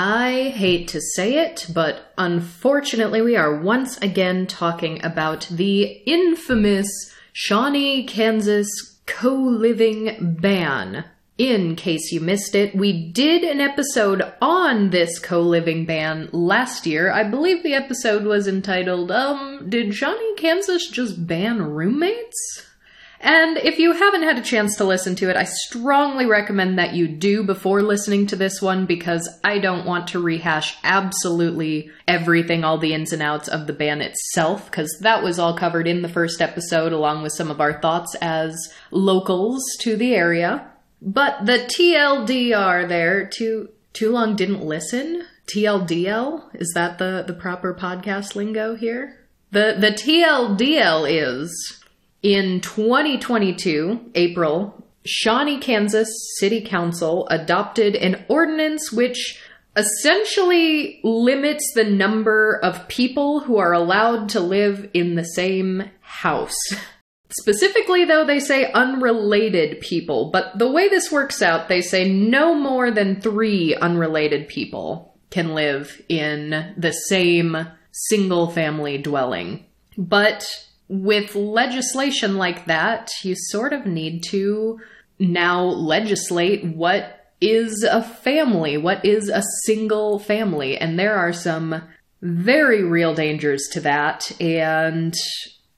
I hate to say it, but unfortunately, we are once again talking about the infamous Shawnee, Kansas co living ban. In case you missed it, we did an episode on this co living ban last year. I believe the episode was entitled, um, Did Shawnee, Kansas just ban roommates? And if you haven't had a chance to listen to it, I strongly recommend that you do before listening to this one because I don't want to rehash absolutely everything, all the ins and outs of the ban itself, because that was all covered in the first episode along with some of our thoughts as locals to the area. But the TLDR there, too, too long didn't listen? TLDL? Is that the, the proper podcast lingo here? The, the TLDL is in 2022, April, Shawnee, Kansas City Council adopted an ordinance which essentially limits the number of people who are allowed to live in the same house. Specifically, though, they say unrelated people, but the way this works out, they say no more than three unrelated people can live in the same single family dwelling. But with legislation like that, you sort of need to now legislate what is a family, what is a single family. And there are some very real dangers to that. And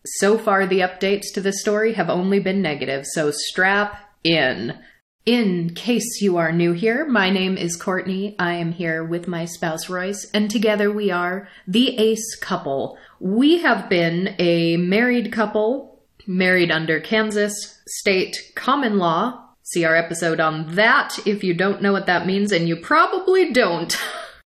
so far, the updates to the story have only been negative. So strap in. In case you are new here, my name is Courtney. I am here with my spouse Royce, and together we are the Ace Couple. We have been a married couple, married under Kansas state common law. See our episode on that if you don't know what that means, and you probably don't.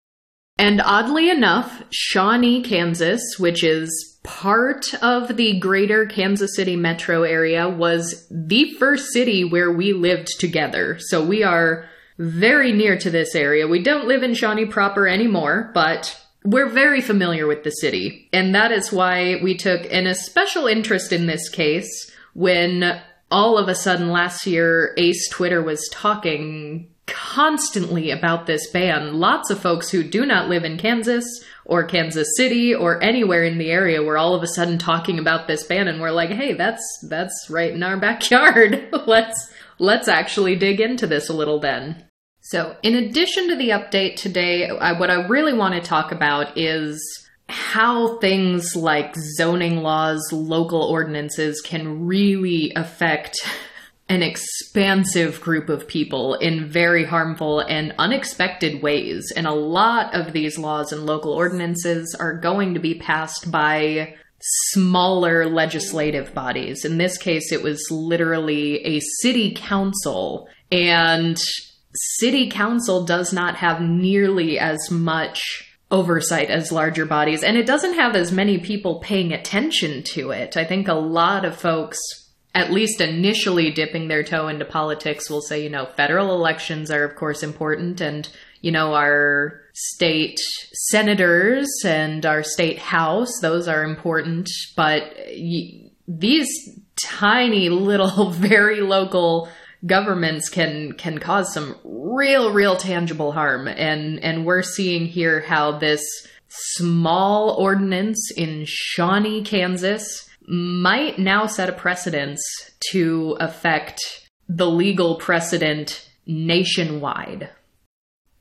and oddly enough, Shawnee, Kansas, which is part of the greater Kansas City metro area was the first city where we lived together. So we are very near to this area. We don't live in Shawnee proper anymore, but we're very familiar with the city. And that is why we took an especial interest in this case when all of a sudden last year Ace Twitter was talking constantly about this ban. Lots of folks who do not live in Kansas or Kansas City or anywhere in the area were all of a sudden talking about this ban and we're like, "Hey, that's that's right in our backyard. let's let's actually dig into this a little then." So, in addition to the update today, I, what I really want to talk about is how things like zoning laws, local ordinances can really affect an expansive group of people in very harmful and unexpected ways. And a lot of these laws and local ordinances are going to be passed by smaller legislative bodies. In this case, it was literally a city council. And city council does not have nearly as much oversight as larger bodies, and it doesn't have as many people paying attention to it. I think a lot of folks at least initially dipping their toe into politics will say, you know, federal elections are, of course, important, and, you know, our state senators and our state house, those are important, but these tiny little, very local governments can can cause some real real tangible harm and and we're seeing here how this small ordinance in Shawnee, Kansas might now set a precedence to affect the legal precedent nationwide.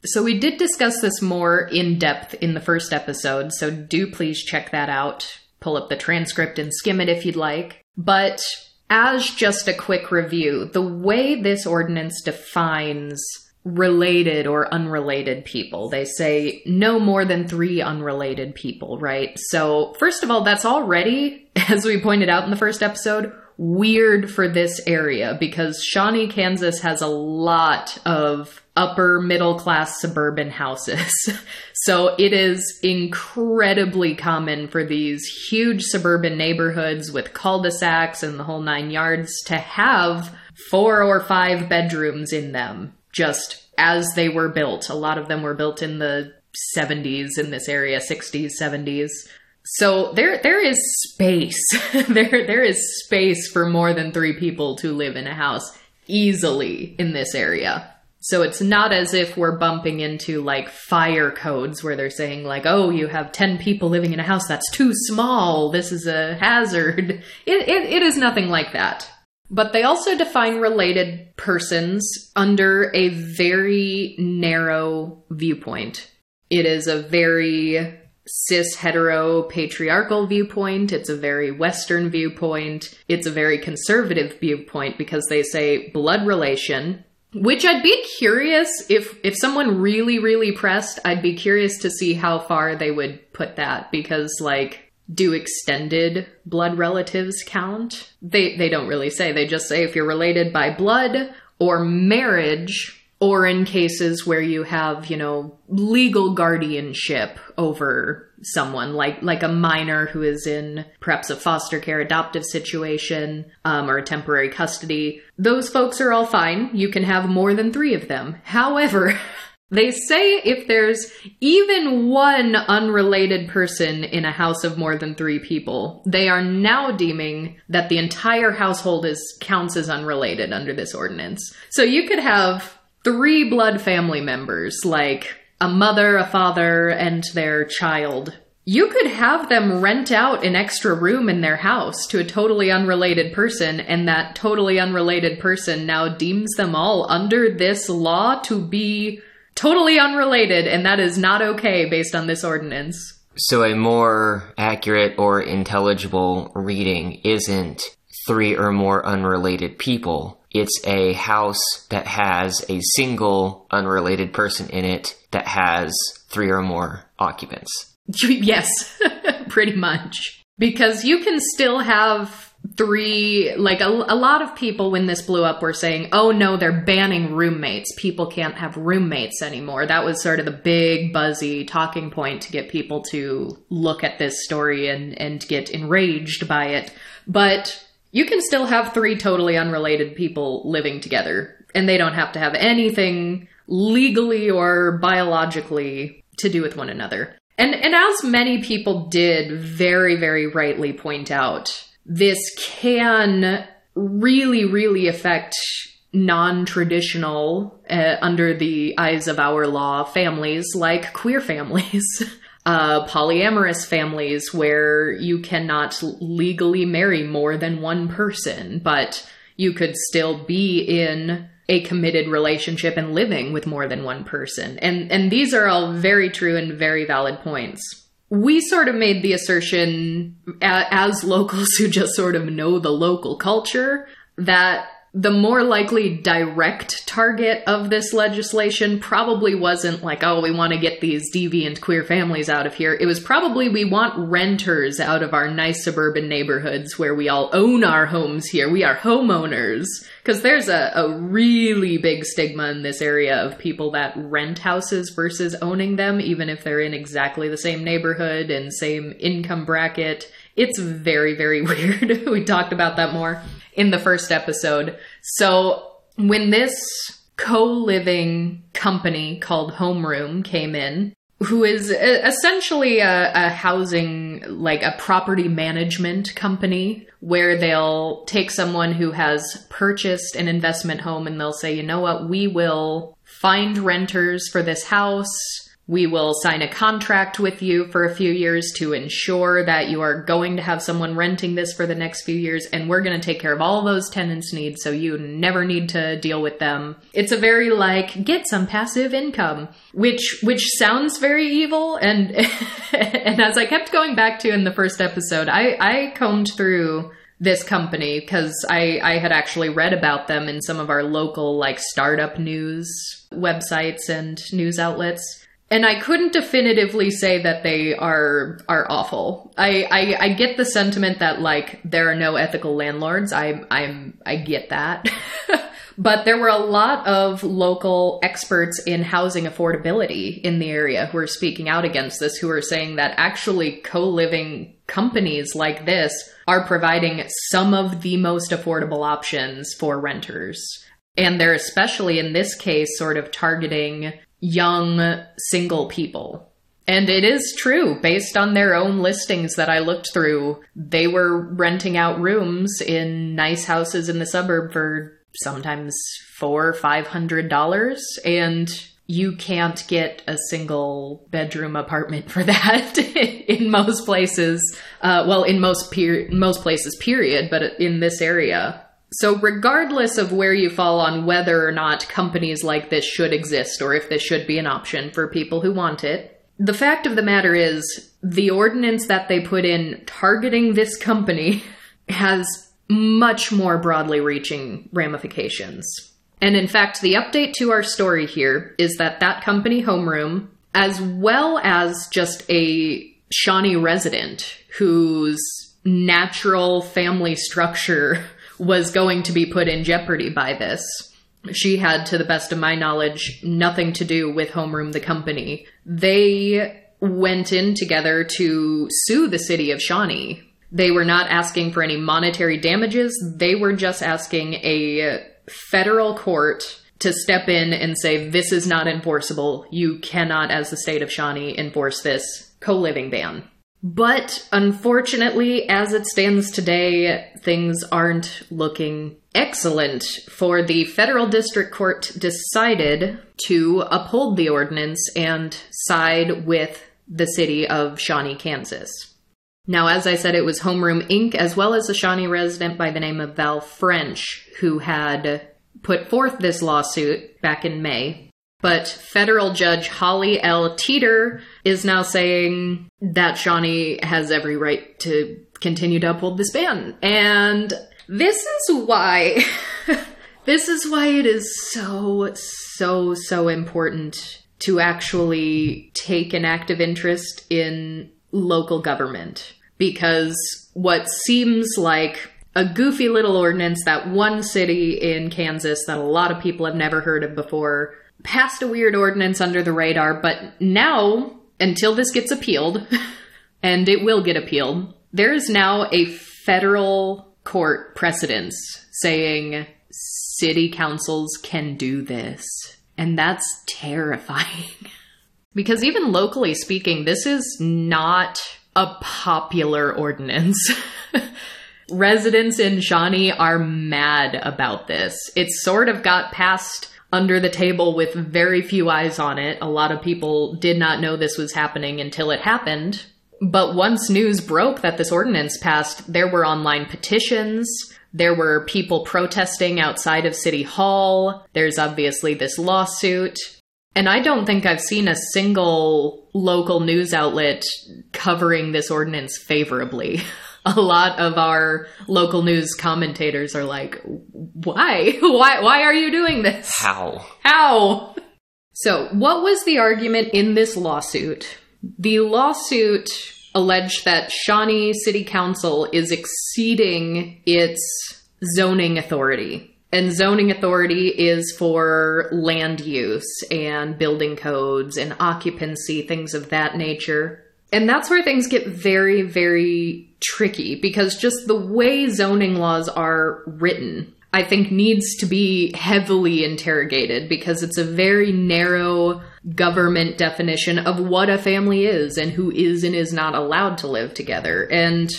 So, we did discuss this more in depth in the first episode, so do please check that out. Pull up the transcript and skim it if you'd like. But as just a quick review, the way this ordinance defines related or unrelated people. They say no more than three unrelated people, right? So, first of all, that's already, as we pointed out in the first episode, weird for this area because Shawnee, Kansas has a lot of upper middle class suburban houses. so it is incredibly common for these huge suburban neighborhoods with cul-de-sacs and the whole nine yards to have four or five bedrooms in them just as they were built. A lot of them were built in the 70s in this area, 60s, 70s. So there there is space. there there is space for more than 3 people to live in a house easily in this area. So it's not as if we're bumping into like fire codes where they're saying like, "Oh, you have 10 people living in a house that's too small. This is a hazard." It it, it is nothing like that. But they also define related persons under a very narrow viewpoint. It is a very cis hetero patriarchal viewpoint. It's a very Western viewpoint. It's a very conservative viewpoint because they say blood relation, which I'd be curious if if someone really really pressed, I'd be curious to see how far they would put that because like do extended blood relatives count? They they don't really say. They just say if you're related by blood or marriage or in cases where you have, you know, legal guardianship over someone like like a minor who is in perhaps a foster care adoptive situation um, or a temporary custody those folks are all fine you can have more than three of them however they say if there's even one unrelated person in a house of more than three people they are now deeming that the entire household is counts as unrelated under this ordinance so you could have three blood family members, like a mother, a father, and their child. You could have them rent out an extra room in their house to a totally unrelated person, and that totally unrelated person now deems them all under this law to be totally unrelated, and that is not okay based on this ordinance. So, a more accurate or intelligible reading isn't three or more unrelated people it's a house that has a single unrelated person in it that has three or more occupants. Yes, pretty much. Because you can still have three, like a, a lot of people when this blew up were saying, oh no, they're banning roommates. People can't have roommates anymore. That was sort of the big, buzzy talking point to get people to look at this story and, and get enraged by it. But you can still have three totally unrelated people living together, and they don't have to have anything legally or biologically to do with one another. And and as many people did very very rightly point out, this can really really affect non-traditional uh, under the eyes of our law families like queer families uh, polyamorous families where you cannot legally marry more than one person, but you could still be in a committed relationship and living with more than one person. And and these are all very true and very valid points. We sort of made the assertion as locals who just sort of know the local culture that the more likely direct target of this legislation probably wasn't like, oh, we want to get these deviant queer families out of here. It was probably we want renters out of our nice suburban neighborhoods where we all own our homes here. We are homeowners. Because there's a, a really big stigma in this area of people that rent houses versus owning them, even if they're in exactly the same neighborhood and same income bracket. It's very, very weird. we talked about that more in the first episode. So when this co-living company called Homeroom came in, who is essentially a, a, housing, like a property management company, where they'll take someone who has purchased an investment home and they'll say, you know what, we will find renters for this house we will sign a contract with you for a few years to ensure that you are going to have someone renting this for the next few years, and we're going to take care of all those tenants' needs so you never need to deal with them. It's a very like get some passive income, which which sounds very evil, and and as I kept going back to in the first episode, I I combed through this company because I, I had actually read about them in some of our local like startup news websites and news outlets and I couldn't definitively say that they are are awful. I, I, I get the sentiment that like there are no ethical landlords. I I'm I get that. but there were a lot of local experts in housing affordability in the area who are speaking out against this who are saying that actually co-living companies like this are providing some of the most affordable options for renters. And they're especially in this case sort of targeting young single people. And it is true, based on their own listings that I looked through, they were renting out rooms in nice houses in the suburb for sometimes four, or five hundred dollars, and you can't get a single bedroom apartment for that in most places. Uh, well, in most per- most places, period. But in this area, so, regardless of where you fall on whether or not companies like this should exist or if this should be an option for people who want it, the fact of the matter is the ordinance that they put in targeting this company has much more broadly reaching ramifications. And in fact, the update to our story here is that that company homeroom, as well as just a Shawnee resident whose natural family structure was going to be put in jeopardy by this. She had, to the best of my knowledge, nothing to do with Homeroom, the company. They went in together to sue the city of Shawnee. They were not asking for any monetary damages. They were just asking a federal court to step in and say, this is not enforceable. You cannot, as the state of Shawnee, enforce this co living ban. But unfortunately, as it stands today, things aren't looking excellent. For the federal district court decided to uphold the ordinance and side with the city of Shawnee, Kansas. Now, as I said, it was Homeroom Inc., as well as a Shawnee resident by the name of Val French, who had put forth this lawsuit back in May. But federal judge Holly L. Teeter is now saying that Shawnee has every right to continue to uphold this ban. And this is why, this is why it is so, so, so important to actually take an active interest in local government. Because what seems like a goofy little ordinance that one city in Kansas that a lot of people have never heard of before passed a weird ordinance under the radar, but now, until this gets appealed, and it will get appealed, there is now a federal court precedence saying city councils can do this. And that's terrifying. because even locally speaking, this is not a popular ordinance. Residents in Shawnee are mad about this. It sort of got passed under the table with very few eyes on it. A lot of people did not know this was happening until it happened. But once news broke that this ordinance passed, there were online petitions. There were people protesting outside of City Hall. There's obviously this lawsuit. And I don't think I've seen a single local news outlet covering this ordinance favorably. a lot of our local news commentators are like, why? Why why are you doing this? How? How? So, what was the argument in this lawsuit? The lawsuit alleged that Shawnee City Council is exceeding its zoning authority. And zoning authority is for land use and building codes and occupancy, things of that nature. And that's where things get very, very tricky because just the way zoning laws are written, I think needs to be heavily interrogated because it's a very narrow government definition of what a family is and who is and is not allowed to live together. And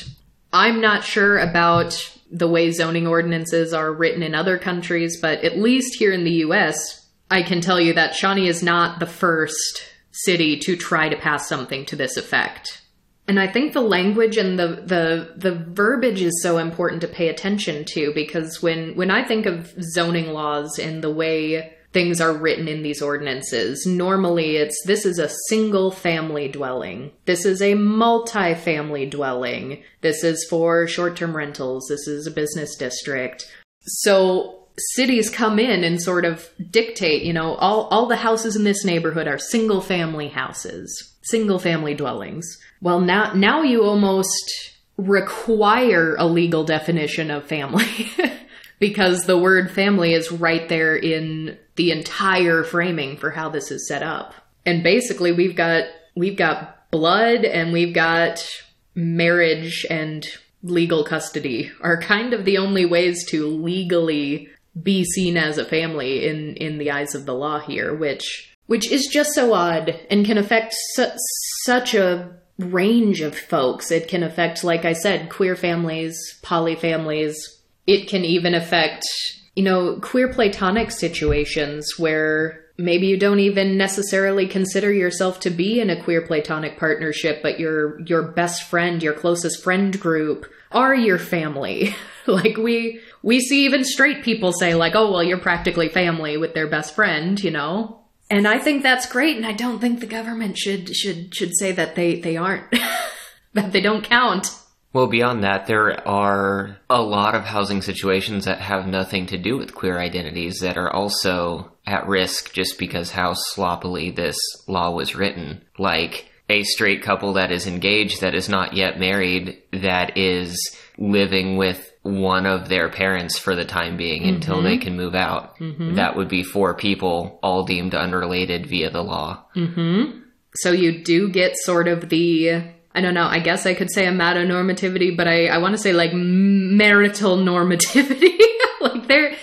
I'm not sure about the way zoning ordinances are written in other countries, but at least here in the US, I can tell you that Shawnee is not the first city to try to pass something to this effect. And I think the language and the, the the verbiage is so important to pay attention to because when when I think of zoning laws and the way things are written in these ordinances, normally it's this is a single family dwelling. This is a multi-family dwelling. This is for short-term rentals. This is a business district. So cities come in and sort of dictate, you know, all, all the houses in this neighborhood are single family houses, single family dwellings. Well, now now you almost require a legal definition of family because the word family is right there in the entire framing for how this is set up. And basically we've got we've got blood and we've got marriage and legal custody are kind of the only ways to legally be seen as a family in in the eyes of the law here, which which is just so odd and can affect su- such a range of folks. It can affect, like I said, queer families, poly families. It can even affect you know, queer platonic situations where maybe you don't even necessarily consider yourself to be in a queer platonic partnership, but your your best friend, your closest friend group are your family. like we we see even straight people say like, "Oh, well, you're practically family with their best friend," you know? And I think that's great and I don't think the government should should should say that they they aren't that they don't count. Well, beyond that, there are a lot of housing situations that have nothing to do with queer identities that are also at risk just because how sloppily this law was written. Like a straight couple that is engaged, that is not yet married, that is living with one of their parents for the time being mm-hmm. until they can move out. Mm-hmm. That would be four people, all deemed unrelated via the law. Mm-hmm. So you do get sort of the I don't know. I guess I could say a amatonormativity, but I, I want to say like marital normativity. like there,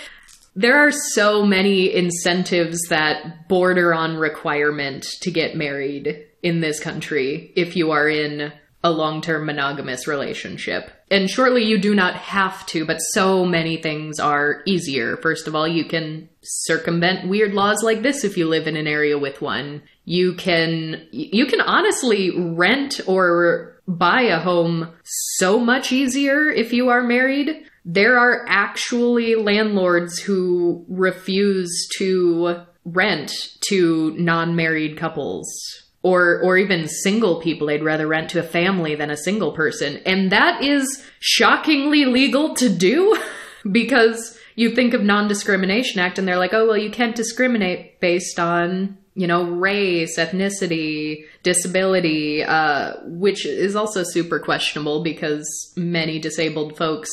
there are so many incentives that border on requirement to get married in this country if you are in a long-term monogamous relationship. And shortly you do not have to, but so many things are easier. First of all, you can circumvent weird laws like this if you live in an area with one. You can you can honestly rent or buy a home so much easier if you are married. There are actually landlords who refuse to rent to non-married couples or or even single people they'd rather rent to a family than a single person. And that is shockingly legal to do because you think of non-discrimination act and they're like oh well you can't discriminate based on you know race ethnicity disability uh, which is also super questionable because many disabled folks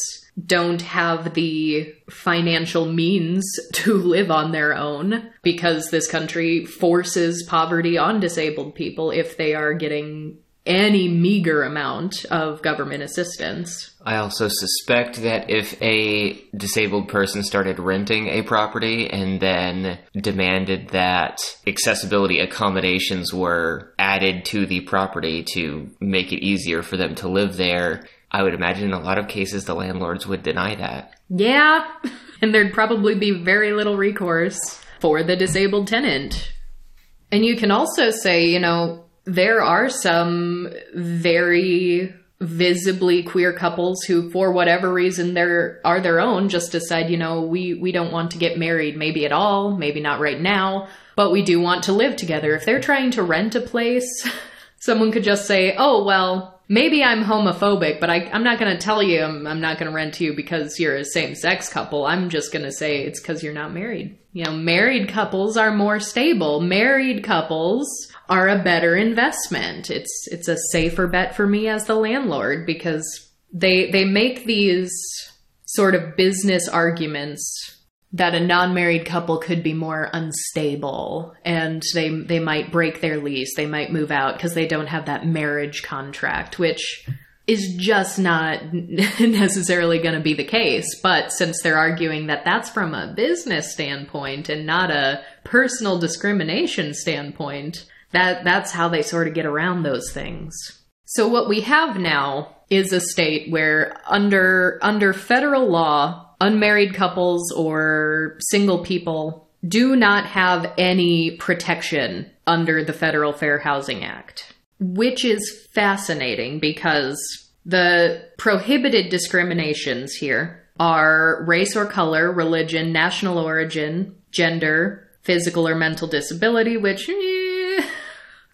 don't have the financial means to live on their own because this country forces poverty on disabled people if they are getting any meager amount of government assistance. I also suspect that if a disabled person started renting a property and then demanded that accessibility accommodations were added to the property to make it easier for them to live there, I would imagine in a lot of cases the landlords would deny that. Yeah, and there'd probably be very little recourse for the disabled tenant. And you can also say, you know, there are some very visibly queer couples who for whatever reason they're are their own just decide you know we we don't want to get married maybe at all maybe not right now but we do want to live together if they're trying to rent a place someone could just say oh well maybe I'm homophobic, but I, am not going to tell you I'm, I'm not going to rent to you because you're a same sex couple. I'm just going to say it's because you're not married. You know, married couples are more stable. Married couples are a better investment. It's it's a safer bet for me as the landlord because they they make these sort of business arguments that a non-married couple could be more unstable and they they might break their lease they might move out because they don't have that marriage contract which is just not necessarily going to be the case. But since they're arguing that that's from a business standpoint and not a personal discrimination standpoint that that's how they sort of get around those things. So what we have now is a state where under under federal law unmarried couples or single people do not have any protection under the Federal Fair Housing Act, which is fascinating because the prohibited discriminations here are race or color, religion, national origin, gender, physical or mental disability, which, eh,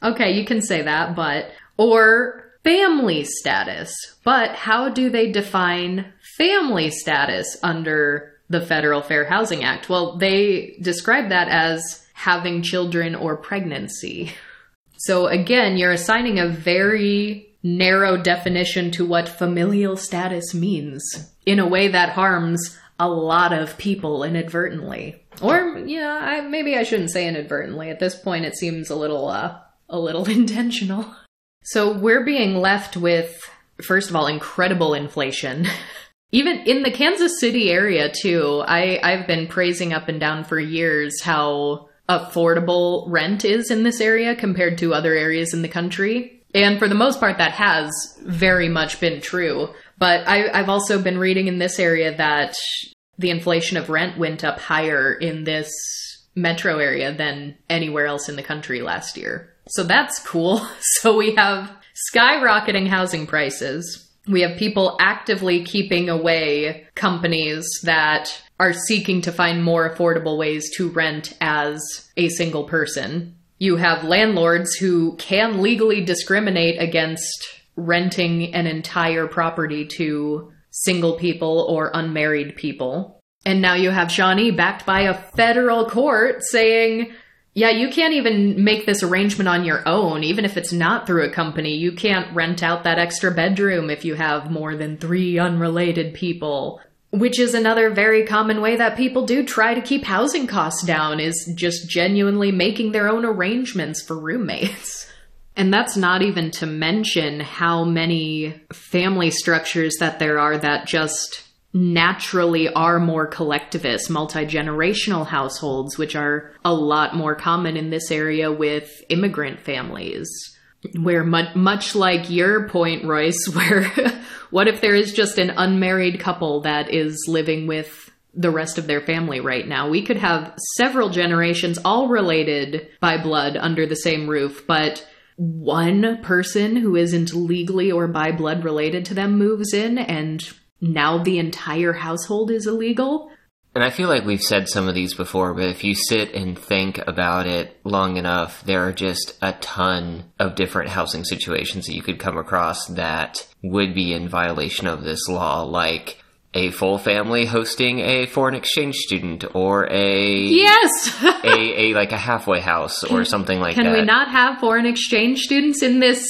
okay, you can say that, but, or family status. But how do they define family status under the Federal Fair Housing Act? Well, they describe that as having children or pregnancy. So again, you're assigning a very narrow definition to what familial status means in a way that harms a lot of people inadvertently. Or, yeah, I, maybe I shouldn't say inadvertently. At this point, it seems a little, uh, a little intentional. So we're being left with, first of all, incredible inflation. Even in the Kansas City area, too, I, I've been praising up and down for years how affordable rent is in this area compared to other areas in the country. And for the most part, that has very much been true. But I, have also been reading in this area that the inflation of rent went up higher in this metro area than anywhere else in the country last year. So that's cool. So we have skyrocketing housing prices. We have people actively keeping away companies that are seeking to find more affordable ways to rent as a single person. You have landlords who can legally discriminate against renting an entire property to single people or unmarried people. And now you have Shawnee backed by a federal court saying, yeah, you can't even make this arrangement on your own, even if it's not through a company. You can't rent out that extra bedroom if you have more than three unrelated people. Which is another very common way that people do try to keep housing costs down, is just genuinely making their own arrangements for roommates. And that's not even to mention how many family structures that there are that just naturally are more collectivist, multi generational households, which are a lot more common in this area with immigrant families. Where much, much like your point, Royce, where what if there is just an unmarried couple that is living with the rest of their family right now? We could have several generations all related by blood under the same roof, but one person who isn't legally or by blood related to them moves in and now the entire household is illegal. And I feel like we've said some of these before, but if you sit and think about it long enough, there are just a ton of different housing situations that you could come across that would be in violation of this law, like a full family hosting a foreign exchange student or a yes a, a like a halfway house or something like can that. Can we not have foreign exchange students in this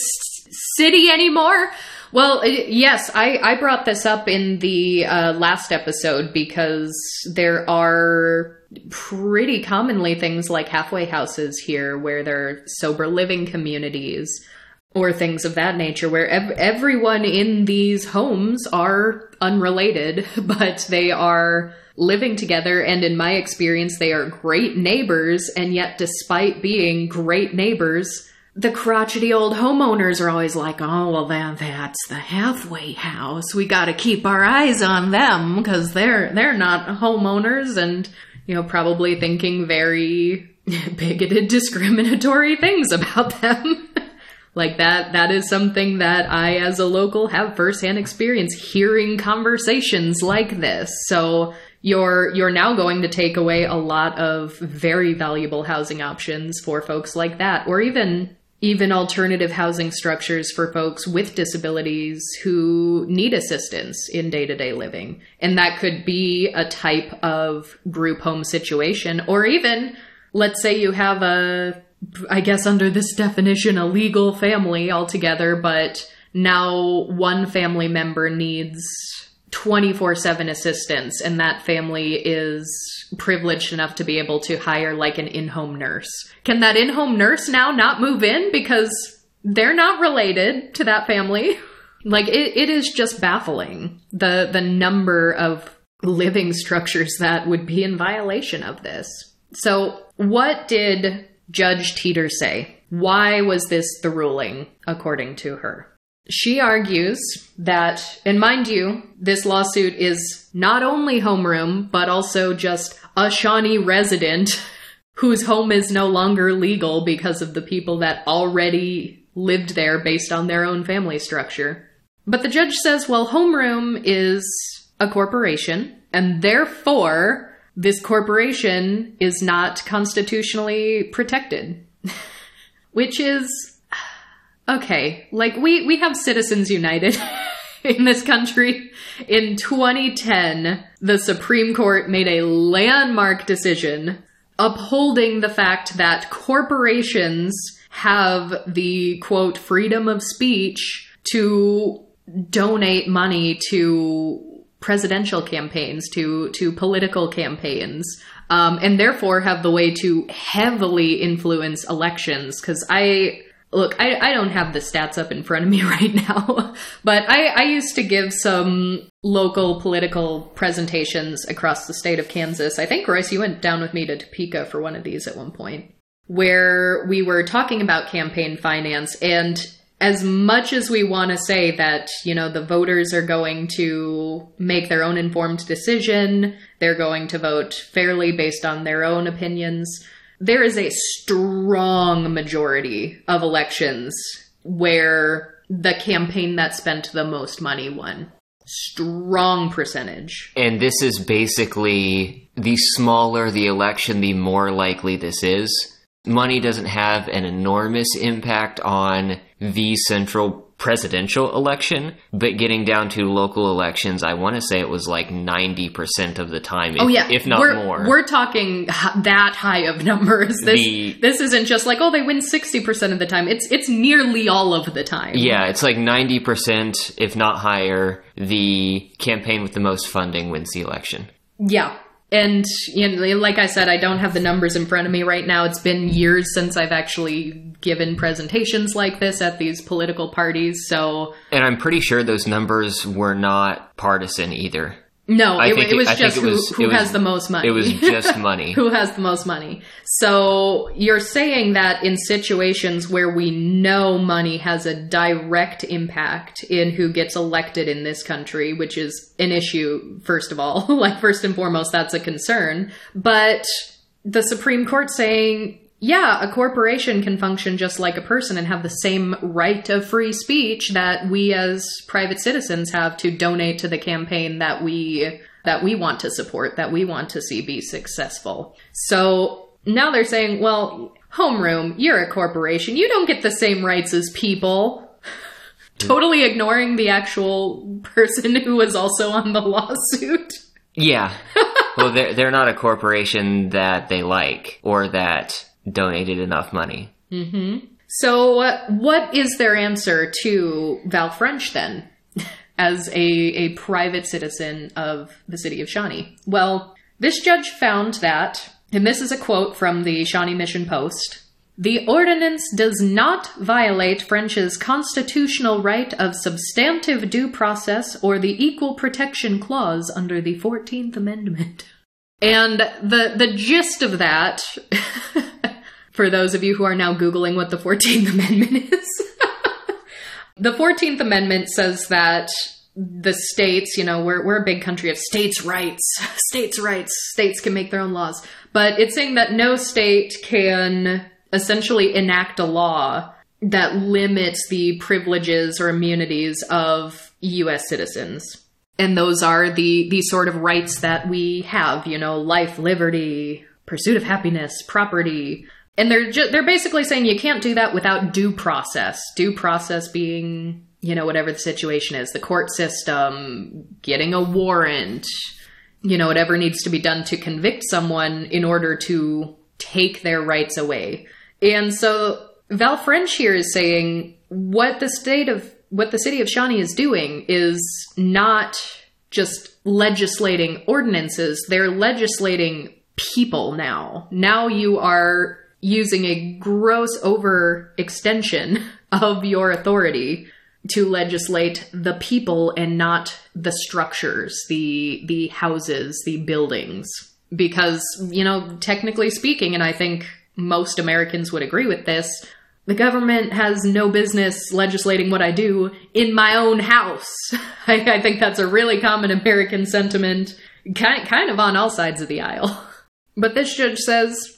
city anymore? Well, yes, I, I brought this up in the uh, last episode because there are pretty commonly things like halfway houses here where there are sober living communities or things of that nature where ev- everyone in these homes are unrelated, but they are living together. And in my experience, they are great neighbors. And yet, despite being great neighbors, the crotchety old homeowners are always like, oh, well, then that's the halfway house. We got to keep our eyes on them because they're, they're not homeowners and, you know, probably thinking very bigoted, discriminatory things about them. like that, that is something that I, as a local, have firsthand experience hearing conversations like this. So, you're you're now going to take away a lot of very valuable housing options for folks like that or even even alternative housing structures for folks with disabilities who need assistance in day to day living. And that could be a type of group home situation, or even, let's say you have a, I guess under this definition, a legal family altogether, but now one family member needs 24 7 assistance, and that family is privileged enough to be able to hire like an in home nurse. Can that in home nurse now not move in because they're not related to that family? Like it, it is just baffling the the number of living structures that would be in violation of this. So, what did Judge Teeter say? Why was this the ruling according to her? She argues that, and mind you, this lawsuit is not only homeroom, but also just a Shawnee resident whose home is no longer legal because of the people that already lived there based on their own family structure. But the judge says, well, homeroom is a corporation, and therefore this corporation is not constitutionally protected. Which is okay, like we we have Citizens United in this country. In 2010, the Supreme Court made a landmark decision upholding the fact that corporations have the quote freedom of speech to donate money to presidential campaigns, to to political campaigns, um, and therefore have the way to heavily influence elections. Because I look, I, I don't have the stats up in front of me right now, but I, I used to give some local political presentations across the state of Kansas. I think, Royce, you went down with me to Topeka for one of these at one point, where we were talking about campaign finance. And as much as we want to say that, you know, the voters are going to make their own informed decision, they're going to vote fairly based on their own opinions, there is a strong majority of elections where the campaign that spent the most money won. Strong percentage. And this is basically the smaller the election, the more likely this is. Money doesn't have an enormous impact on the central presidential election, but getting down to local elections, I want to say it was like 90% of the time, oh, if, oh yeah, if not we're, more. We're talking that high of numbers. This The- this isn't just like oh they win 60% of the time. It's it's nearly all of the time. Yeah, it's like 90%, if not higher, the campaign with the most funding wins the election. Yeah. And you know, like I said, I don't have the numbers in front of me right now. It's been years since I've actually given presentations like this at these political parties. So And I'm pretty sure those numbers were not partisan either. No, it, it was just who, was- who was- has the most money. It was just money. who has the most money. So you're saying that in situations where we know money has a direct impact in who gets elected in this country, which is an issue, first of all, like first and foremost, that's a concern. But the Supreme Court saying, yeah, a corporation can function just like a person and have the same right of free speech that we as private citizens have to donate to the campaign that we that we want to support, that we want to see be successful. So now they're saying, well, homeroom, you're a corporation. You don't get the same rights as people. totally ignoring the actual person who was also on the lawsuit. Yeah. well, they're, they're not a corporation that they like or that donated enough money. So, uh, what is their answer to Val French then, as a, a private citizen of the city of Shawnee? Well, this judge found that, and this is a quote from the Shawnee Mission Post. The ordinance does not violate French's constitutional right of substantive due process or the Equal Protection Clause under the 14th Amendment. And the the gist of that for those of you who are now Googling what the 14th Amendment is. the 14th Amendment says that the states, you know, we're, we're a big country of states' rights. States' rights. States can make their own laws. But it's saying that no state can essentially enact a law that limits the privileges or immunities of US citizens. And those are the, the sort of rights that we have, you know, life, liberty, pursuit of happiness, property, and they're ju- they're basically saying you can't do that without due process. Due process being, you know, whatever the situation is, the court system, getting a warrant, you know, whatever needs to be done to convict someone in order to take their rights away. And so Val French here is saying what the state of what the city of Shawnee is doing is not just legislating ordinances, they're legislating people now. Now you are using a gross overextension of your authority to legislate the people and not the structures, the the houses, the buildings. Because, you know, technically speaking, and I think most Americans would agree with this, the government has no business legislating what I do in my own house. I, I think that's a really common American sentiment, kind kind of on all sides of the aisle. But this judge says, "Hmm,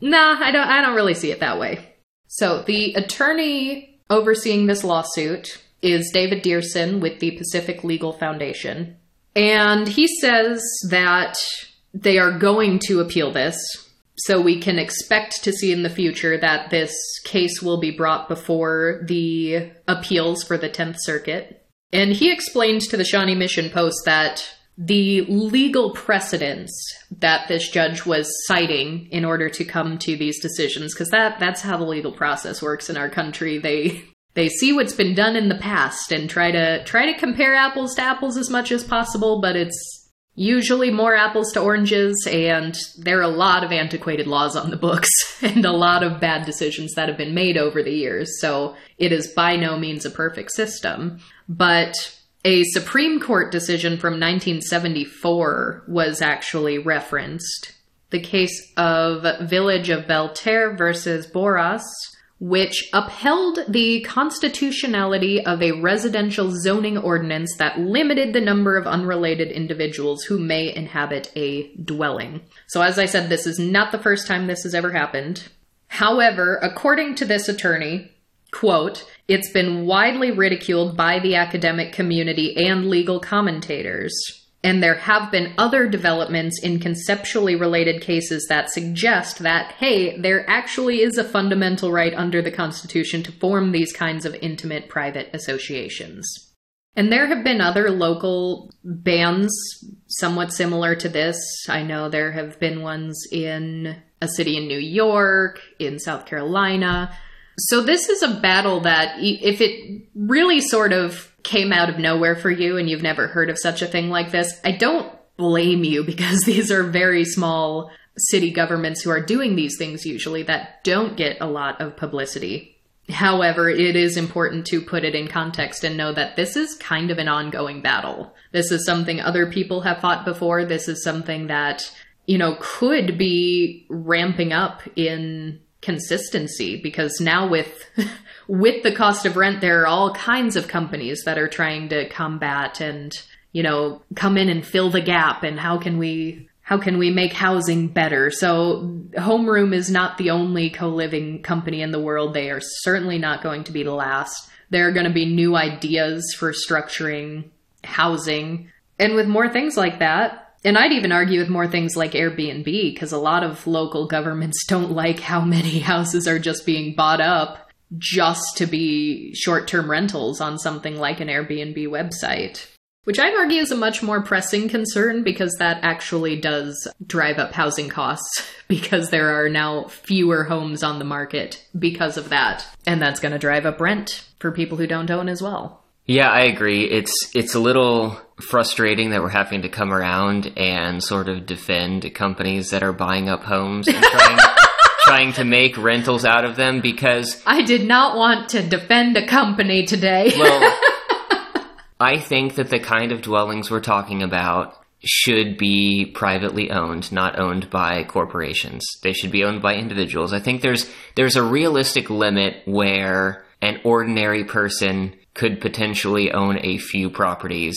"Nah, I don't. I don't really see it that way." So the attorney overseeing this lawsuit is David Deerson with the Pacific Legal Foundation, and he says that they are going to appeal this. So we can expect to see in the future that this case will be brought before the appeals for the 10th Circuit. And he explained to the Shawnee Mission Post that the legal precedents that this judge was citing in order to come to these decisions because that that's how the legal process works in our country. They they see what's been done in the past and try to try to compare apples to apples as much as possible but it's usually more apples to oranges and there are a lot of antiquated laws on the books and a lot of bad decisions that have been made over the years. So it is by no means a perfect system. But a Supreme Court decision from 1974 was actually referenced. The case of Village of Belle Terre versus Boraas, which upheld the constitutionality of a residential zoning ordinance that limited the number of unrelated individuals who may inhabit a dwelling. So, as I said, this is not the first time this has ever happened. However, according to this attorney, quote, it's been widely ridiculed by the academic community and legal commentators. And there have been other developments in conceptually related cases that suggest that, hey, there actually is a fundamental right under the Constitution to form these kinds of intimate private associations. And there have been other local bans somewhat similar to this. I know there have been ones in a city in New York, in South Carolina. So this is a battle that, if it really sort of came out of nowhere for you and you've never heard of such a thing like this, I don't blame you because these are very small city governments who are doing these things usually that don't get a lot of publicity. However, it is important to put it in context and know that this is kind of an ongoing battle. This is something other people have fought before. This is something that, you know, could be ramping up in consistency because now with with the cost of rent there are all kinds of companies that are trying to combat and you know come in and fill the gap and how can we how can we make housing better? So homeroom is not the only co-living company in the world. They are certainly not going to be the last. There are going to be new ideas for structuring housing. And with more things like that and I'd even argue with more things like Airbnb, because a lot of local governments don't like how many houses are just being bought up just to be short term rentals on something like an Airbnb website. Which I'd argue is a much more pressing concern because that actually does drive up housing costs because there are now fewer homes on the market because of that. And that's going to drive up rent for people who don't own as well. Yeah, I agree. It's it's a little frustrating that we're having to come around and sort of defend companies that are buying up homes and trying trying to make rentals out of them because I did not want to defend a company today. well, I think that the kind of dwellings we're talking about should be privately owned, not owned by corporations. They should be owned by individuals. I think there's there's a realistic limit where an ordinary person could potentially own a few properties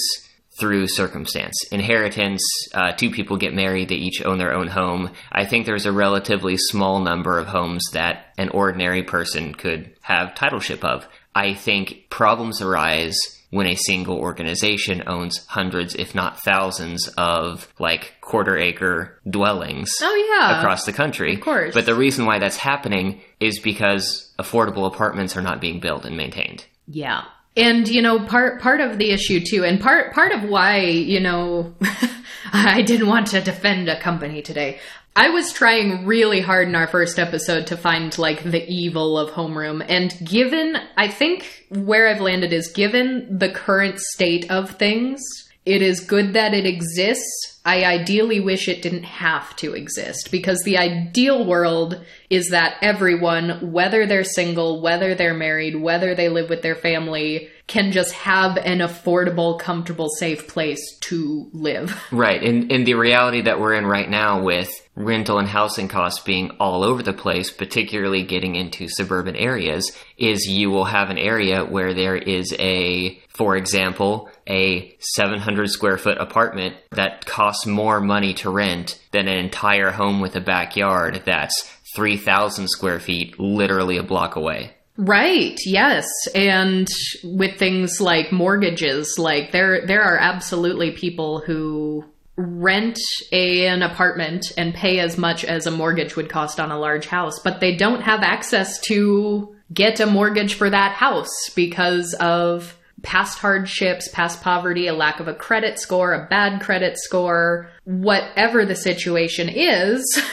through circumstance. Inheritance, uh, two people get married, they each own their own home. I think there's a relatively small number of homes that an ordinary person could have titleship of. I think problems arise when a single organization owns hundreds, if not thousands, of like quarter acre dwellings oh, yeah. across the country. Of course. But the reason why that's happening is because affordable apartments are not being built and maintained. Yeah. And you know, part part of the issue too, and part part of why you know I didn't want to defend a company today. I was trying really hard in our first episode to find like the evil of homeroom, and given I think where I've landed is given the current state of things, it is good that it exists I ideally wish it didn't have to exist because the ideal world is that everyone, whether they're single, whether they're married, whether they live with their family, can just have an affordable, comfortable, safe place to live. Right. And in the reality that we're in right now with rental and housing costs being all over the place, particularly getting into suburban areas, is you will have an area where there is a, for example, a 700 square foot apartment that costs more money to rent than an entire home with a backyard that's 3,000 square feet, literally a block away. Right. Yes. And with things like mortgages, like there there are absolutely people who rent a, an apartment and pay as much as a mortgage would cost on a large house, but they don't have access to get a mortgage for that house because of past hardships, past poverty, a lack of a credit score, a bad credit score, whatever the situation is.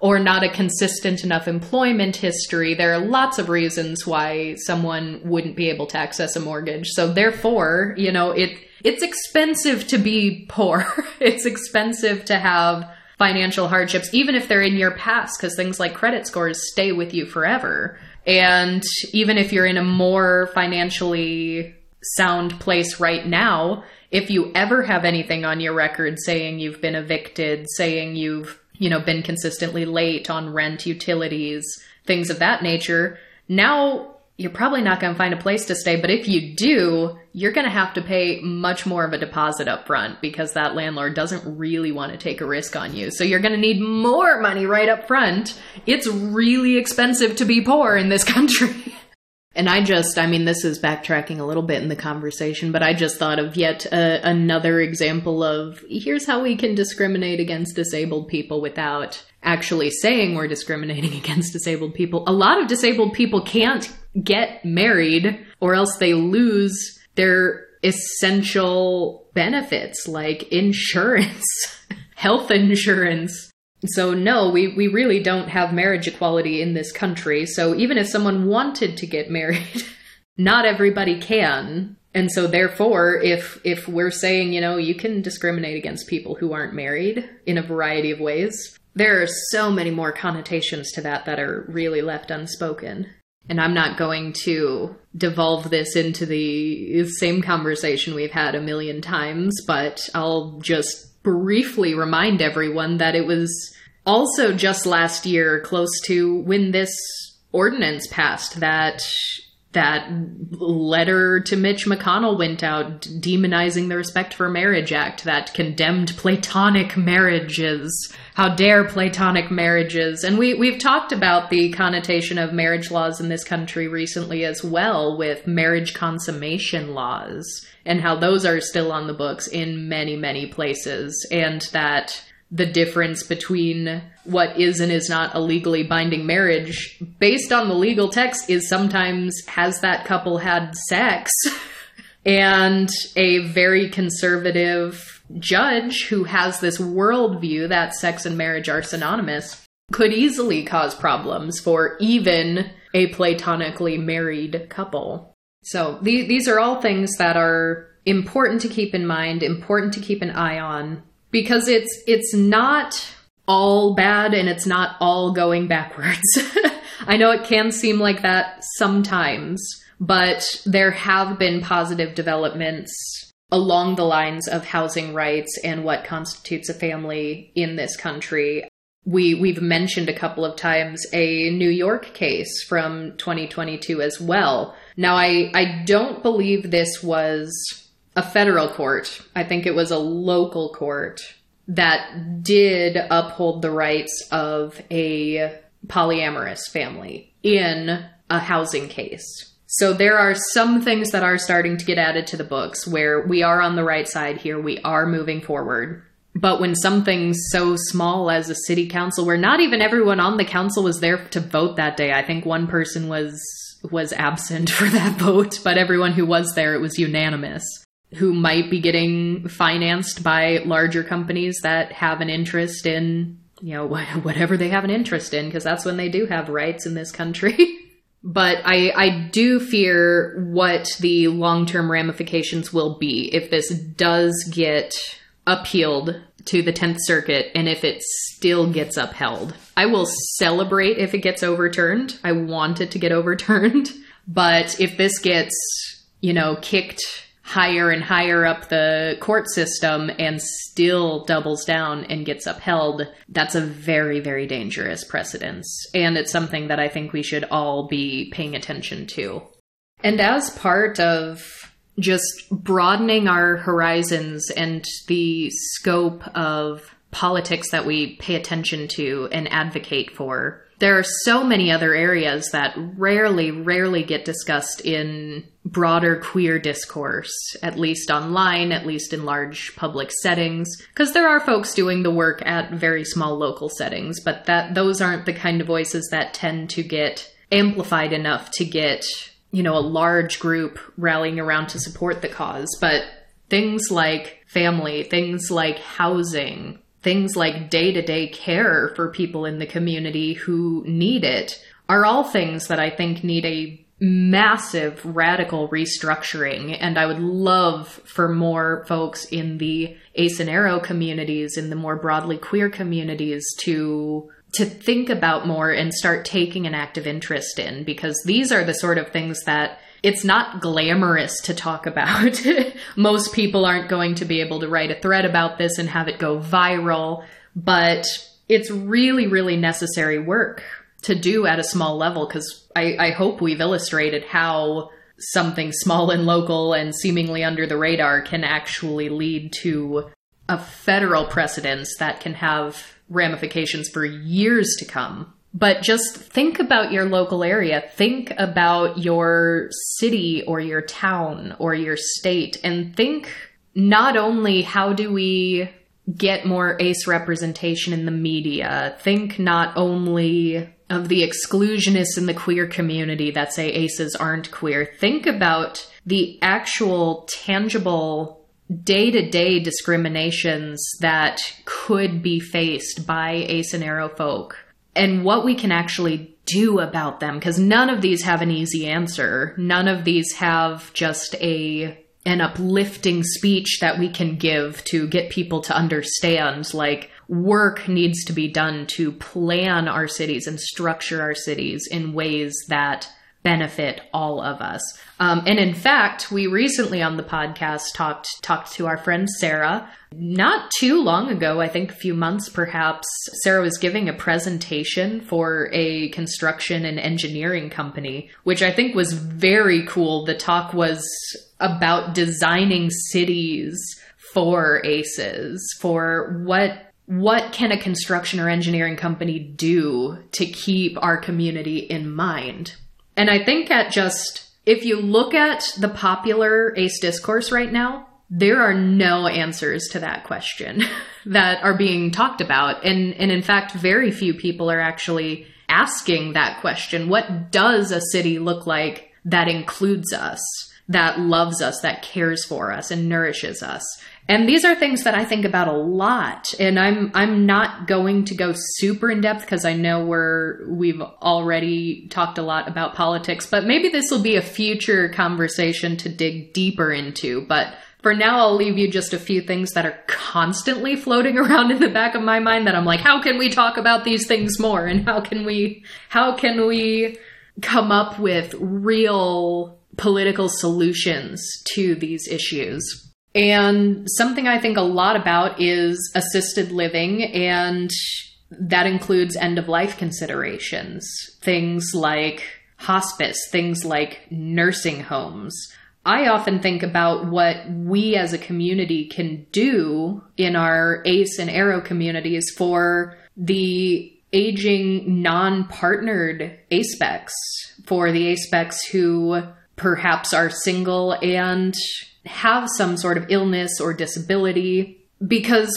or not a consistent enough employment history. There are lots of reasons why someone wouldn't be able to access a mortgage. So therefore, you know, it it's expensive to be poor. it's expensive to have financial hardships even if they're in your past because things like credit scores stay with you forever. And even if you're in a more financially sound place right now, if you ever have anything on your record saying you've been evicted, saying you've you know, been consistently late on rent, utilities, things of that nature, now you're probably not going to find a place to stay, but if you do, you're going to have to pay much more of a deposit up front because that landlord doesn't really want to take a risk on you. So you're going to need more money right up front. It's really expensive to be poor in this country. And I just, I mean, this is backtracking a little bit in the conversation, but I just thought of yet uh, another example of here's how we can discriminate against disabled people without actually saying we're discriminating against disabled people. A lot of disabled people can't get married or else they lose their essential benefits like insurance, health insurance. So no, we, we really don't have marriage equality in this country. So even if someone wanted to get married, not everybody can. And so therefore, if if we're saying, you know, you can discriminate against people who aren't married in a variety of ways, there are so many more connotations to that that are really left unspoken. And I'm not going to devolve this into the same conversation we've had a million times, but I'll just briefly remind everyone that it was also just last year, close to when this ordinance passed, that that letter to Mitch McConnell went out demonizing the Respect for Marriage Act that condemned platonic marriages. How dare platonic marriages? And we, we've talked about the connotation of marriage laws in this country recently as well with marriage consummation laws and how those are still on the books in many, many places. And that the difference between what is and is not a legally binding marriage based on the legal text is sometimes has that couple had sex and a very conservative judge who has this worldview that sex and marriage are synonymous could easily cause problems for even a platonically married couple. So th- these are all things that are important to keep in mind, important to keep an eye on because it's it's not all bad and it's not all going backwards. I know it can seem like that sometimes, but there have been positive developments along the lines of housing rights and what constitutes a family in this country. We we've mentioned a couple of times a New York case from 2022 as well. Now I I don't believe this was a federal court. I think it was a local court that did uphold the rights of a polyamorous family in a housing case. So there are some things that are starting to get added to the books where we are on the right side here, we are moving forward. But when something so small as a city council, where not even everyone on the council was there to vote that day, I think one person was was absent for that vote, but everyone who was there, it was unanimous who might be getting financed by larger companies that have an interest in, you know, whatever they have an interest in, because that's when they do have rights in this country. but I, I do fear what the long term ramifications will be if this does get appealed to the 10th Circuit and if it still gets upheld. I will celebrate if it gets overturned. I want it to get overturned. But if this gets, you know, kicked higher and higher up the court system and still doubles down and gets upheld, that's a very, very dangerous precedence. And it's something that I think we should all be paying attention to. And as part of just broadening our horizons and the scope of politics that we pay attention to and advocate for, there are so many other areas that rarely, rarely get discussed in broader queer discourse, at least online, at least in large public settings. Because there are folks doing the work at very small local settings, but that those aren't the kind of voices that tend to get amplified enough to get, you know, a large group rallying around to support the cause. But things like family, things like housing, things like day to day care for people in the community who need it are all things that I think need a massive radical restructuring. And I would love for more folks in the ace and aro communities, in the more broadly queer communities to to think about more and start taking an active interest in because these are the sort of things that it's not glamorous to talk about. Most people aren't going to be able to write a thread about this and have it go viral, but it's really, really necessary work. to do at a small level because I, I hope we've illustrated how something small and local and seemingly under the radar can actually lead to a federal precedence that can have ramifications for years to come. But just think about your local area. Think about your city or your town or your state and think not only how do we get more ace representation in the media, think not only of the exclusionists in the queer community that say aces aren't queer, think about the actual tangible day to day discriminations that could be faced by ace and aro folk and what we can actually do about them because none of these have an easy answer. None of these have just a an uplifting speech that we can give to get people to understand like work needs to be done to plan our cities and structure our cities in ways that benefit all of us. Um, and in fact, we recently on the podcast talked talked to our friend Sarah. Not too long ago, I think a few months perhaps, Sarah was giving a presentation for a construction and engineering company, which I think was very cool. The talk was about designing cities for ACEs, for what what can a construction or engineering company do to keep our community in mind? And I think at just, if you look at the popular ACE discourse right now, there are no answers to that question that are being talked about. And, and in fact, very few people are actually asking that question. What does a city look like that includes us, that loves us, that cares for us, and nourishes us? And these are things that I think about a lot. And I'm I'm not going to go super in depth because I know we're we've already talked a lot about politics, but maybe this will be a future conversation to dig deeper into. But for now I'll leave you just a few things that are constantly floating around in the back of my mind that I'm like, how can we talk about these things more? And how can we how can we come up with real political solutions to these issues? And something I think a lot about is assisted living, and that includes end of life considerations. Things like hospice, things like nursing homes. I often think about what we as a community can do in our ACE and ARO communities for the aging non partnered ASPECs, for the ASPECs who perhaps are single and have some sort of illness or disability because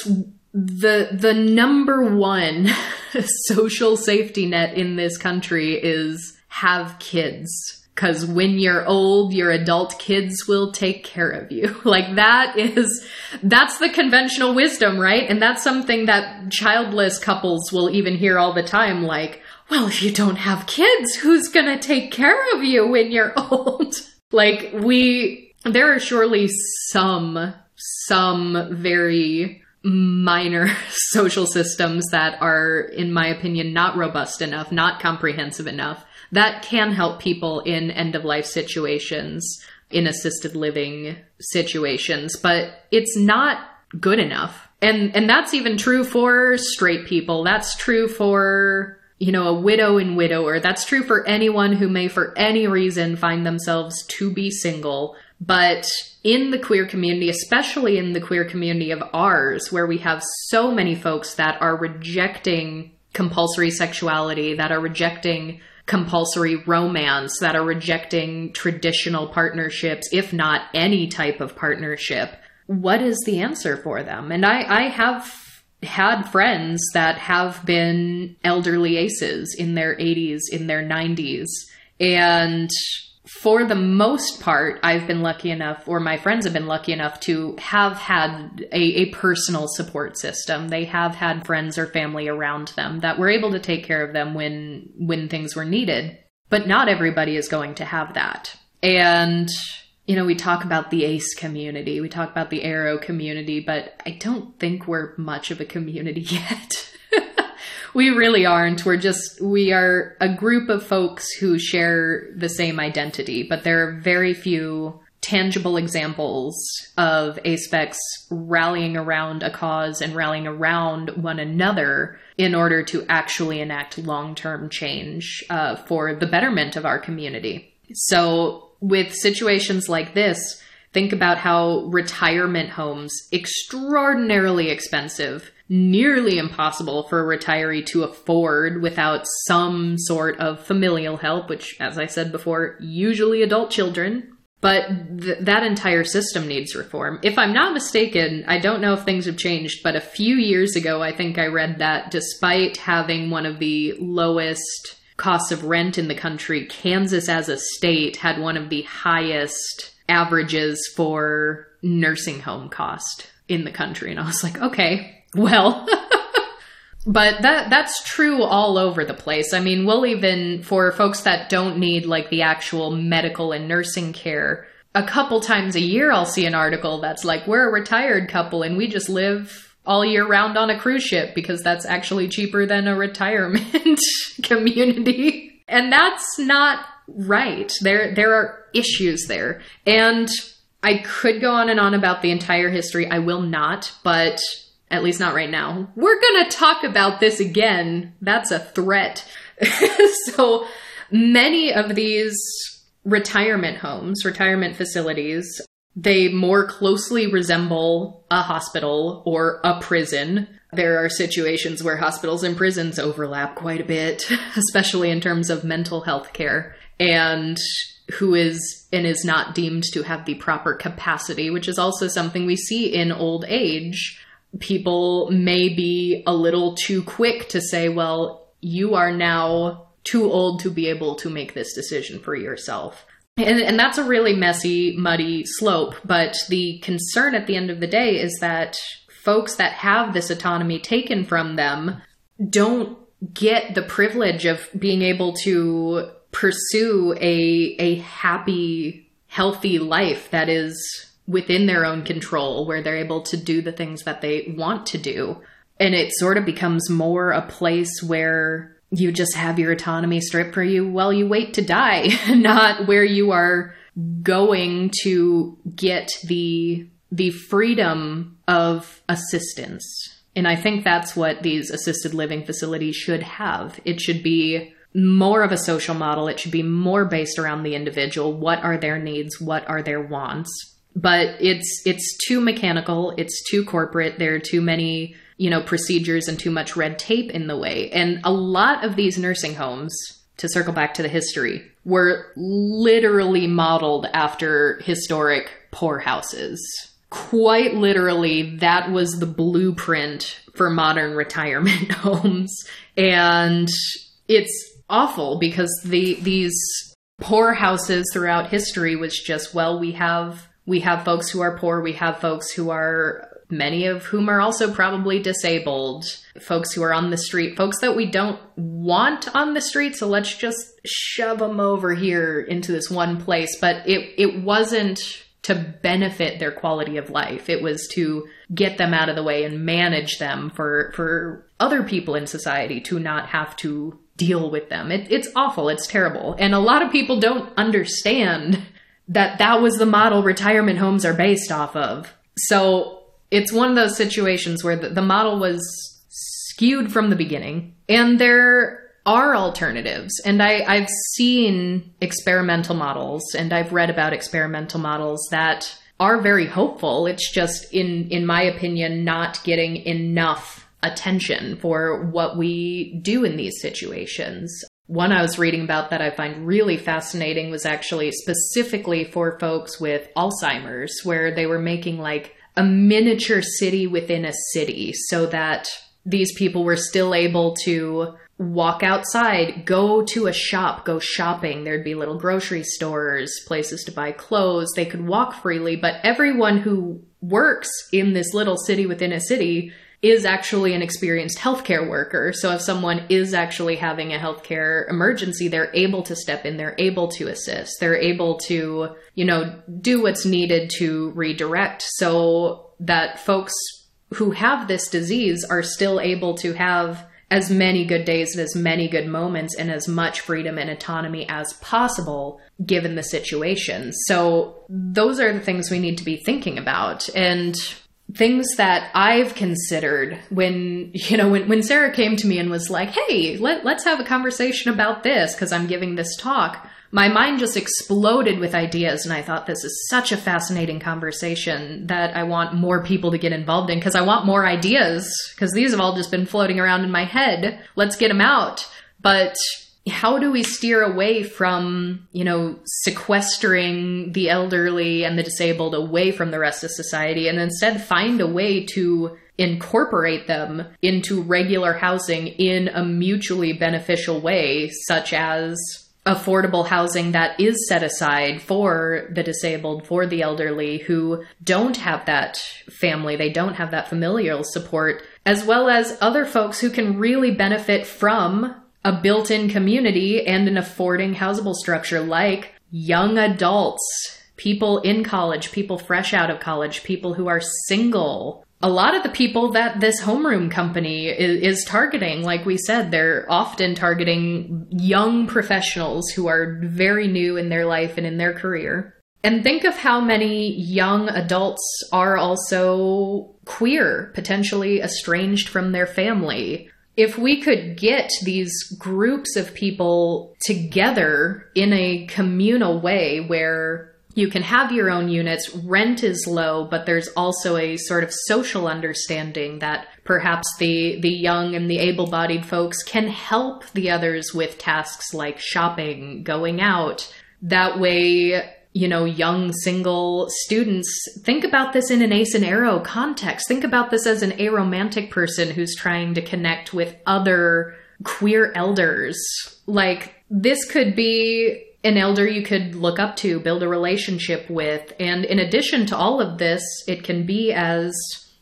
the the number one social safety net in this country is have kids. Because when you're old your adult kids will take care of you. Like that is that's the conventional wisdom right? And that's something that childless couples will even hear all the time like well if you don't have kids who's gonna take care of you when you're old? Like we there are surely some some very minor social systems that are in my opinion not robust enough not comprehensive enough that can help people in end of life situations in assisted living situations but it's not good enough. And and that's even true for straight people. That's true for you know a widow and widower. That's true for anyone who may for any reason find themselves to be single but in the queer community, especially in the queer community of ours, where we have so many folks that are rejecting compulsory sexuality, that are rejecting compulsory romance, that are rejecting traditional partnerships, if not any type of partnership, what is the answer for them? And I, I have had friends that have been elderly aces in their 80s, in their 90s, and for the most part, I've been lucky enough, or my friends have been lucky enough to have had a, a, personal support system. They have had friends or family around them that were able to take care of them when when things were needed. But not everybody is going to have that. And you know, we talk about the ACE community, we talk about the Aro community, but I don't think we're much of a community yet we really aren't. We're just, we are a group of folks who share the same identity, but there are very few tangible examples of ASPECs rallying around a cause and rallying around one another in order to actually enact long term change uh, for the betterment of our community. So, with situations like this, think about how retirement homes, extraordinarily expensive, nearly impossible for a retiree to afford without some sort of familial help, which, as I said before, usually adult children, but th- that entire system needs reform. If I'm not mistaken, I don't know if things have changed, but a few years ago, I think I read that despite having one of the lowest costs of rent in the country, Kansas as a state had one of the highest averages for nursing home cost in the country. And I was like, okay, well. But that that's true all over the place. I mean, we'll even for folks that don't need like the actual medical and nursing care, a couple times a year I'll see an article that's like we're a retired couple and we just live all year round on a cruise ship because that's actually cheaper than a retirement community. And that's not right. There there are issues there. And I could go on and on about the entire history. I will not, but at least not right now. We're gonna talk about this again. That's a threat. so many of these retirement homes, retirement facilities, they more closely resemble a hospital or a prison. There are situations where hospitals and prisons overlap quite a bit, especially in terms of mental health care. And who is and is not deemed to have the proper capacity, which is also something we see in old age people may be a little too quick to say, well, you are now too old to be able to make this decision for yourself. And, and that's a really messy, muddy slope. But the concern at the end of the day is that folks that have this autonomy taken from them don't get the privilege of being able to pursue a, a happy, healthy life that is within their own control where they're able to do the things that they want to do. And it sort of becomes more a place where you just have your autonomy stripped for you while you wait to die, not where you are going to get the the freedom of assistance. And I think that's what these assisted living facilities should have. It should be more of a social model. It should be more based around the individual. What are their needs? What are their wants? but it's it's too mechanical it's too corporate there are too many you know procedures and too much red tape in the way and a lot of these nursing homes to circle back to the history were literally modeled after historic poorhouses quite literally that was the blueprint for modern retirement homes and it's awful because the these poor houses throughout history was just well we have we have folks who are poor, we have folks who are many of whom are also probably disabled, folks who are on the street, folks that we don't want on the street, so let's just shove them over here into this one place, but it it wasn't to benefit their quality of life. It was to get them out of the way and manage them for for other people in society to not have to deal with them. It, it's awful. It's terrible. And a lot of people don't understand that that was the model retirement homes are based off of. So it's one of those situations where the, the model was skewed from the beginning and there are alternatives. And I, I've seen experimental models and I've read about experimental models that are very hopeful. It's just, in, in my opinion, not getting enough attention for what we do in these situations. One I was reading about that I find really fascinating was actually specifically for folks with Alzheimer's, where they were making like a miniature city within a city so that these people were still able to walk outside, go to a shop, go shopping. There'd be little grocery stores, places to buy clothes. They could walk freely, but everyone who works in this little city within a city is actually an experienced healthcare worker. So if someone is actually having a healthcare emergency, they're able to step in, they're able to assist, they're able to, you know, do what's needed to redirect so that folks who have this disease are still able to have as many good days and as many good moments and as much freedom and autonomy as possible given the situation. So those are the things we need to be thinking about. And things that I've considered when, you know, when, when Sarah came to me and was like, hey, let, let's have a conversation about this because I'm giving this talk my mind just exploded with ideas and i thought this is such a fascinating conversation that i want more people to get involved in because i want more ideas because these have all just been floating around in my head. Let's get them out. But how do we steer away from you know sequestering the elderly and the disabled away from the rest of society and instead find a way to incorporate them into regular housing in a mutually beneficial way such as affordable housing that is set aside for the disabled, for the elderly who don't have that family, they don't have that familial support, as well as other folks who can really benefit from a built in community and an affording housable structure like young adults, people in college, people fresh out of college, people who are single, a lot of the people that this homeroom company is, is, targeting, like we said, they're often targeting young professionals who are very new in their life and in their career. And think of how many young adults are also queer, potentially estranged from their family. If we could get these groups of people together in a communal way where you can have your own units. Rent is low, but there's also a sort of social understanding that perhaps the the young and the able-bodied folks can help the others with tasks like shopping, going out. That way, you know, young single students think about this in an ace and aro context. Think about this as an aromantic person who's trying to connect with other queer elders. Like this could be an elder you could look up to, build a relationship with. And in addition to all of this, it can be as,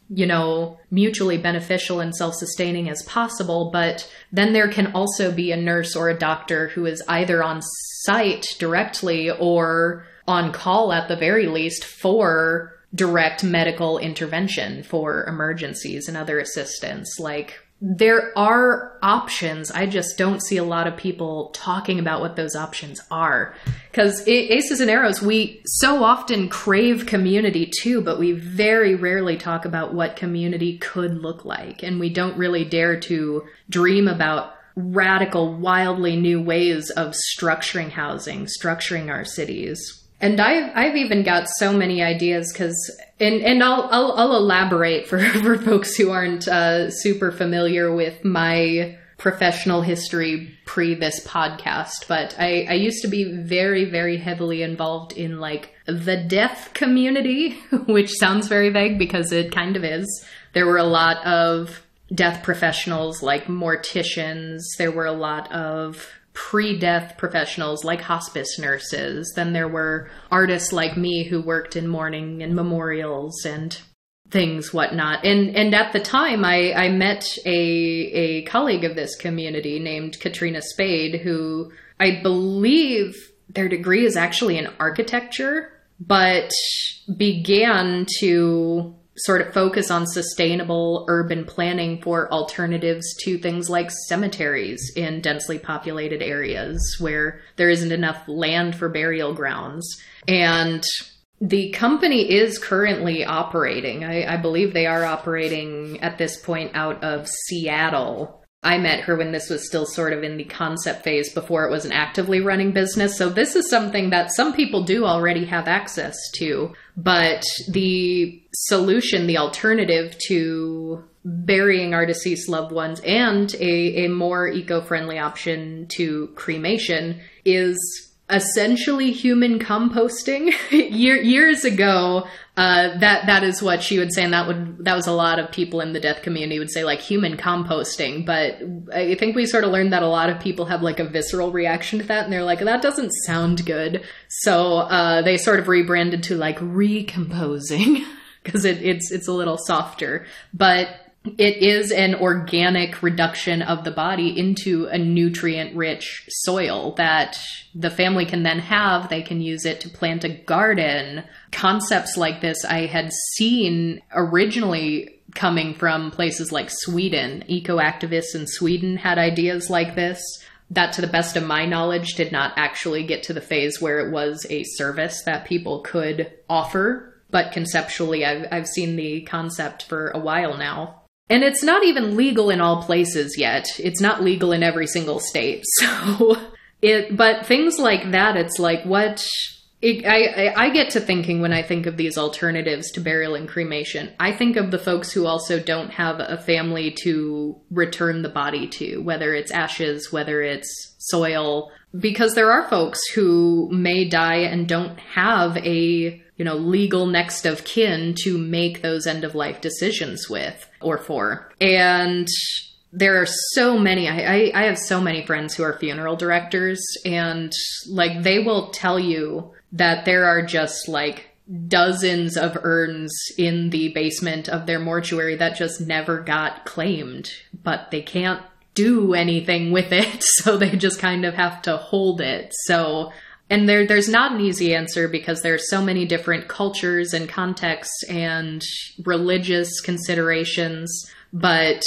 you know, mutually beneficial and self sustaining as possible. But then there can also be a nurse or a doctor who is either on site directly or on call at the very least for direct medical intervention for emergencies and other assistance. Like, there are options. I just don't see a lot of people talking about what those options are. Because Aces and Aros, we so often crave community too, but we very rarely talk about what community could look like. And we don't really dare to dream about radical, wildly new ways of structuring housing, structuring our cities. And I've I've even got so many ideas because and and I'll, I'll I'll elaborate for for folks who aren't uh, super familiar with my professional history pre this podcast, but I, I used to be very, very heavily involved in like the death community, which sounds very vague because it kind of is. There were a lot of death professionals like morticians, there were a lot of pre death professionals like hospice nurses. Then there were artists like me who worked in mourning and memorials and things whatnot and and at the time i i met a a colleague of this community named katrina spade who i believe their degree is actually in architecture but began to sort of focus on sustainable urban planning for alternatives to things like cemeteries in densely populated areas where there isn't enough land for burial grounds. And the company is currently operating. I, I believe they are operating at this point out of Seattle. I met her when this was still sort of in the concept phase before it was an actively running business. So this is something that some people do already have access to. But the solution, the alternative to burying our deceased loved ones and a, a more eco friendly option to cremation is essentially human composting. Year, years ago, uh, that that is what she would say, and that would that was a lot of people in the death community would say like human composting. But I think we sort of learned that a lot of people have like a visceral reaction to that, and they're like, that doesn't sound good. So uh, they sort of rebranded to like recomposing because it, it's it's a little softer, but it is an organic reduction of the body into a nutrient rich soil that the family can then have. They can use it to plant a garden. Concepts like this I had seen originally coming from places like Sweden. Eco activists in Sweden had ideas like this. That, to the best of my knowledge, did not actually get to the phase where it was a service that people could offer. But conceptually, I've, I've seen the concept for a while now. And it's not even legal in all places yet. It's not legal in every single state. So it, but things like that, it's like, what it, I, I get to thinking when I think of these alternatives to burial and cremation, I think of the folks who also don't have a family to return the body to, whether it's ashes, whether it's soil, because there are folks who may die and don't have a you know legal next of kin to make those end of life decisions with or for, and there are so many I, I, have so many friends who are funeral directors and like they will tell you that there are just like dozens of urns in the basement of their mortuary that just never got claimed, but they can't do anything with it, so they just kind of have to hold it. So and there there's not an easy answer because there are so many different cultures and contexts and religious considerations, but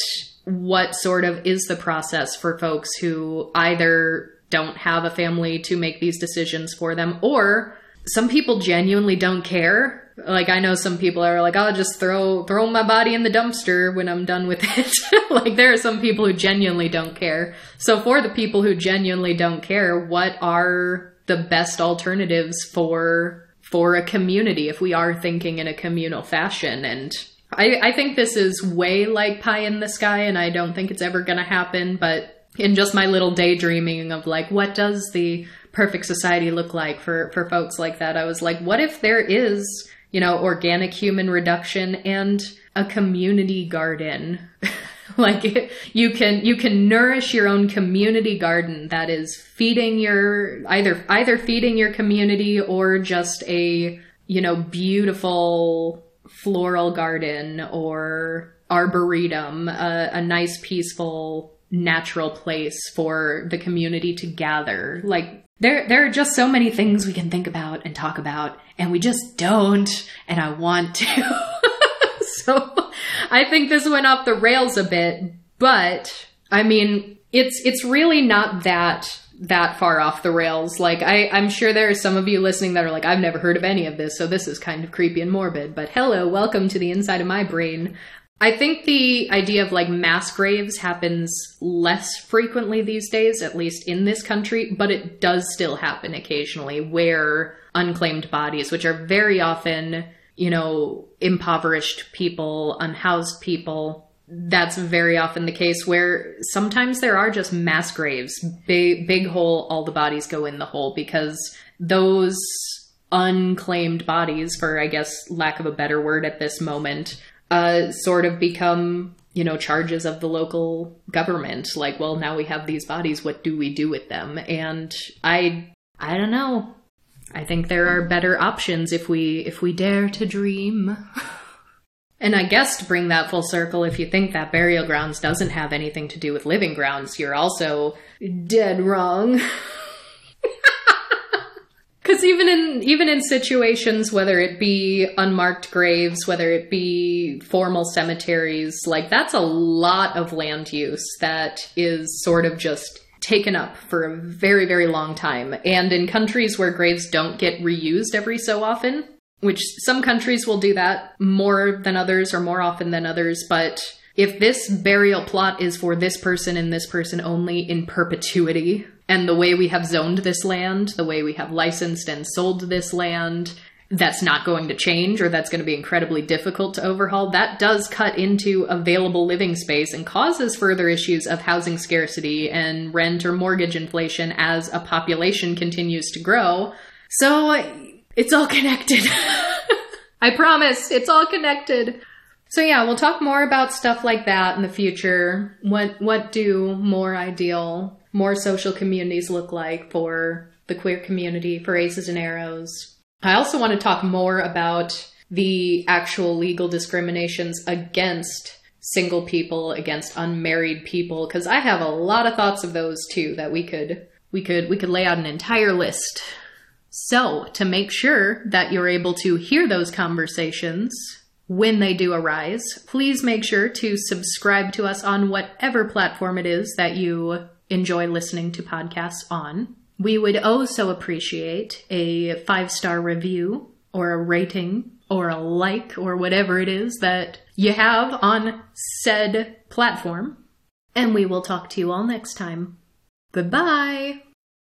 what sort of is the process for folks who either don't have a family to make these decisions for them, or some people genuinely don't care. Like I know some people are like, I'll just throw throw my body in the dumpster when I'm done with it. like there are some people who genuinely don't care. So for the people who genuinely don't care, what are the best alternatives for for a community if we are thinking in a communal fashion. And I, I think this is way like pie in the sky and I don't think it's ever gonna happen, but in just my little daydreaming of like what does the perfect society look like for for folks like that i was like what if there is you know organic human reduction and a community garden like you can you can nourish your own community garden that is feeding your either either feeding your community or just a you know beautiful floral garden or arboretum a, a nice peaceful natural place for the community to gather. Like there there are just so many things we can think about and talk about and we just don't and I want to. so I think this went off the rails a bit, but I mean, it's it's really not that that far off the rails. Like I, I'm sure there are some of you listening that are like, I've never heard of any of this, so this is kind of creepy and morbid. But hello, welcome to the inside of my brain. I think the idea of like mass graves happens less frequently these days, at least in this country, but it does still happen occasionally where unclaimed bodies, which are very often, you know, impoverished people, unhoused people, that's very often the case where sometimes there are just mass graves, big, big hole, all the bodies go in the hole because those unclaimed bodies, for I guess lack of a better word at this moment, uh, sort of become you know charges of the local government. Like well now we have these bodies. What do we do with them? And i i don't know i think there are better options if we if we dare to dream. And i guess to bring that full circle if you think that burial grounds doesn't have anything to do with living grounds you're also dead wrong. Because even in even in situations whether it be unmarked graves whether it be formal cemeteries like that's a lot of land use that is sort of just taken up for a very very long time. And in countries where graves don't get reused every so often which some countries will do that more than others or more often than others but if this burial plot is for this person and this person only in perpetuity and the way we have zoned this land, the way we have licensed and sold this land, that's not going to change or that's going to be incredibly difficult to overhaul, that does cut into available living space and causes further issues of housing scarcity and rent or mortgage inflation as a population continues to grow. So it's all connected. I promise, it's all connected. So yeah, we'll talk more about stuff like that in the future. What what do more ideal more social communities look like for the queer community, for Aces and Aros. I also want to talk more about the actual legal discriminations against single people, against unmarried people, because I have a lot of thoughts of those too that we could we could we could lay out an entire list. So, to make sure that you're able to hear those conversations, when they do arise. Please make sure to subscribe to us on whatever platform it is that you enjoy listening to podcasts on. We would also appreciate a five star review or a rating or a like or whatever it is that you have on said platform. And we will talk to you all next time. Goodbye!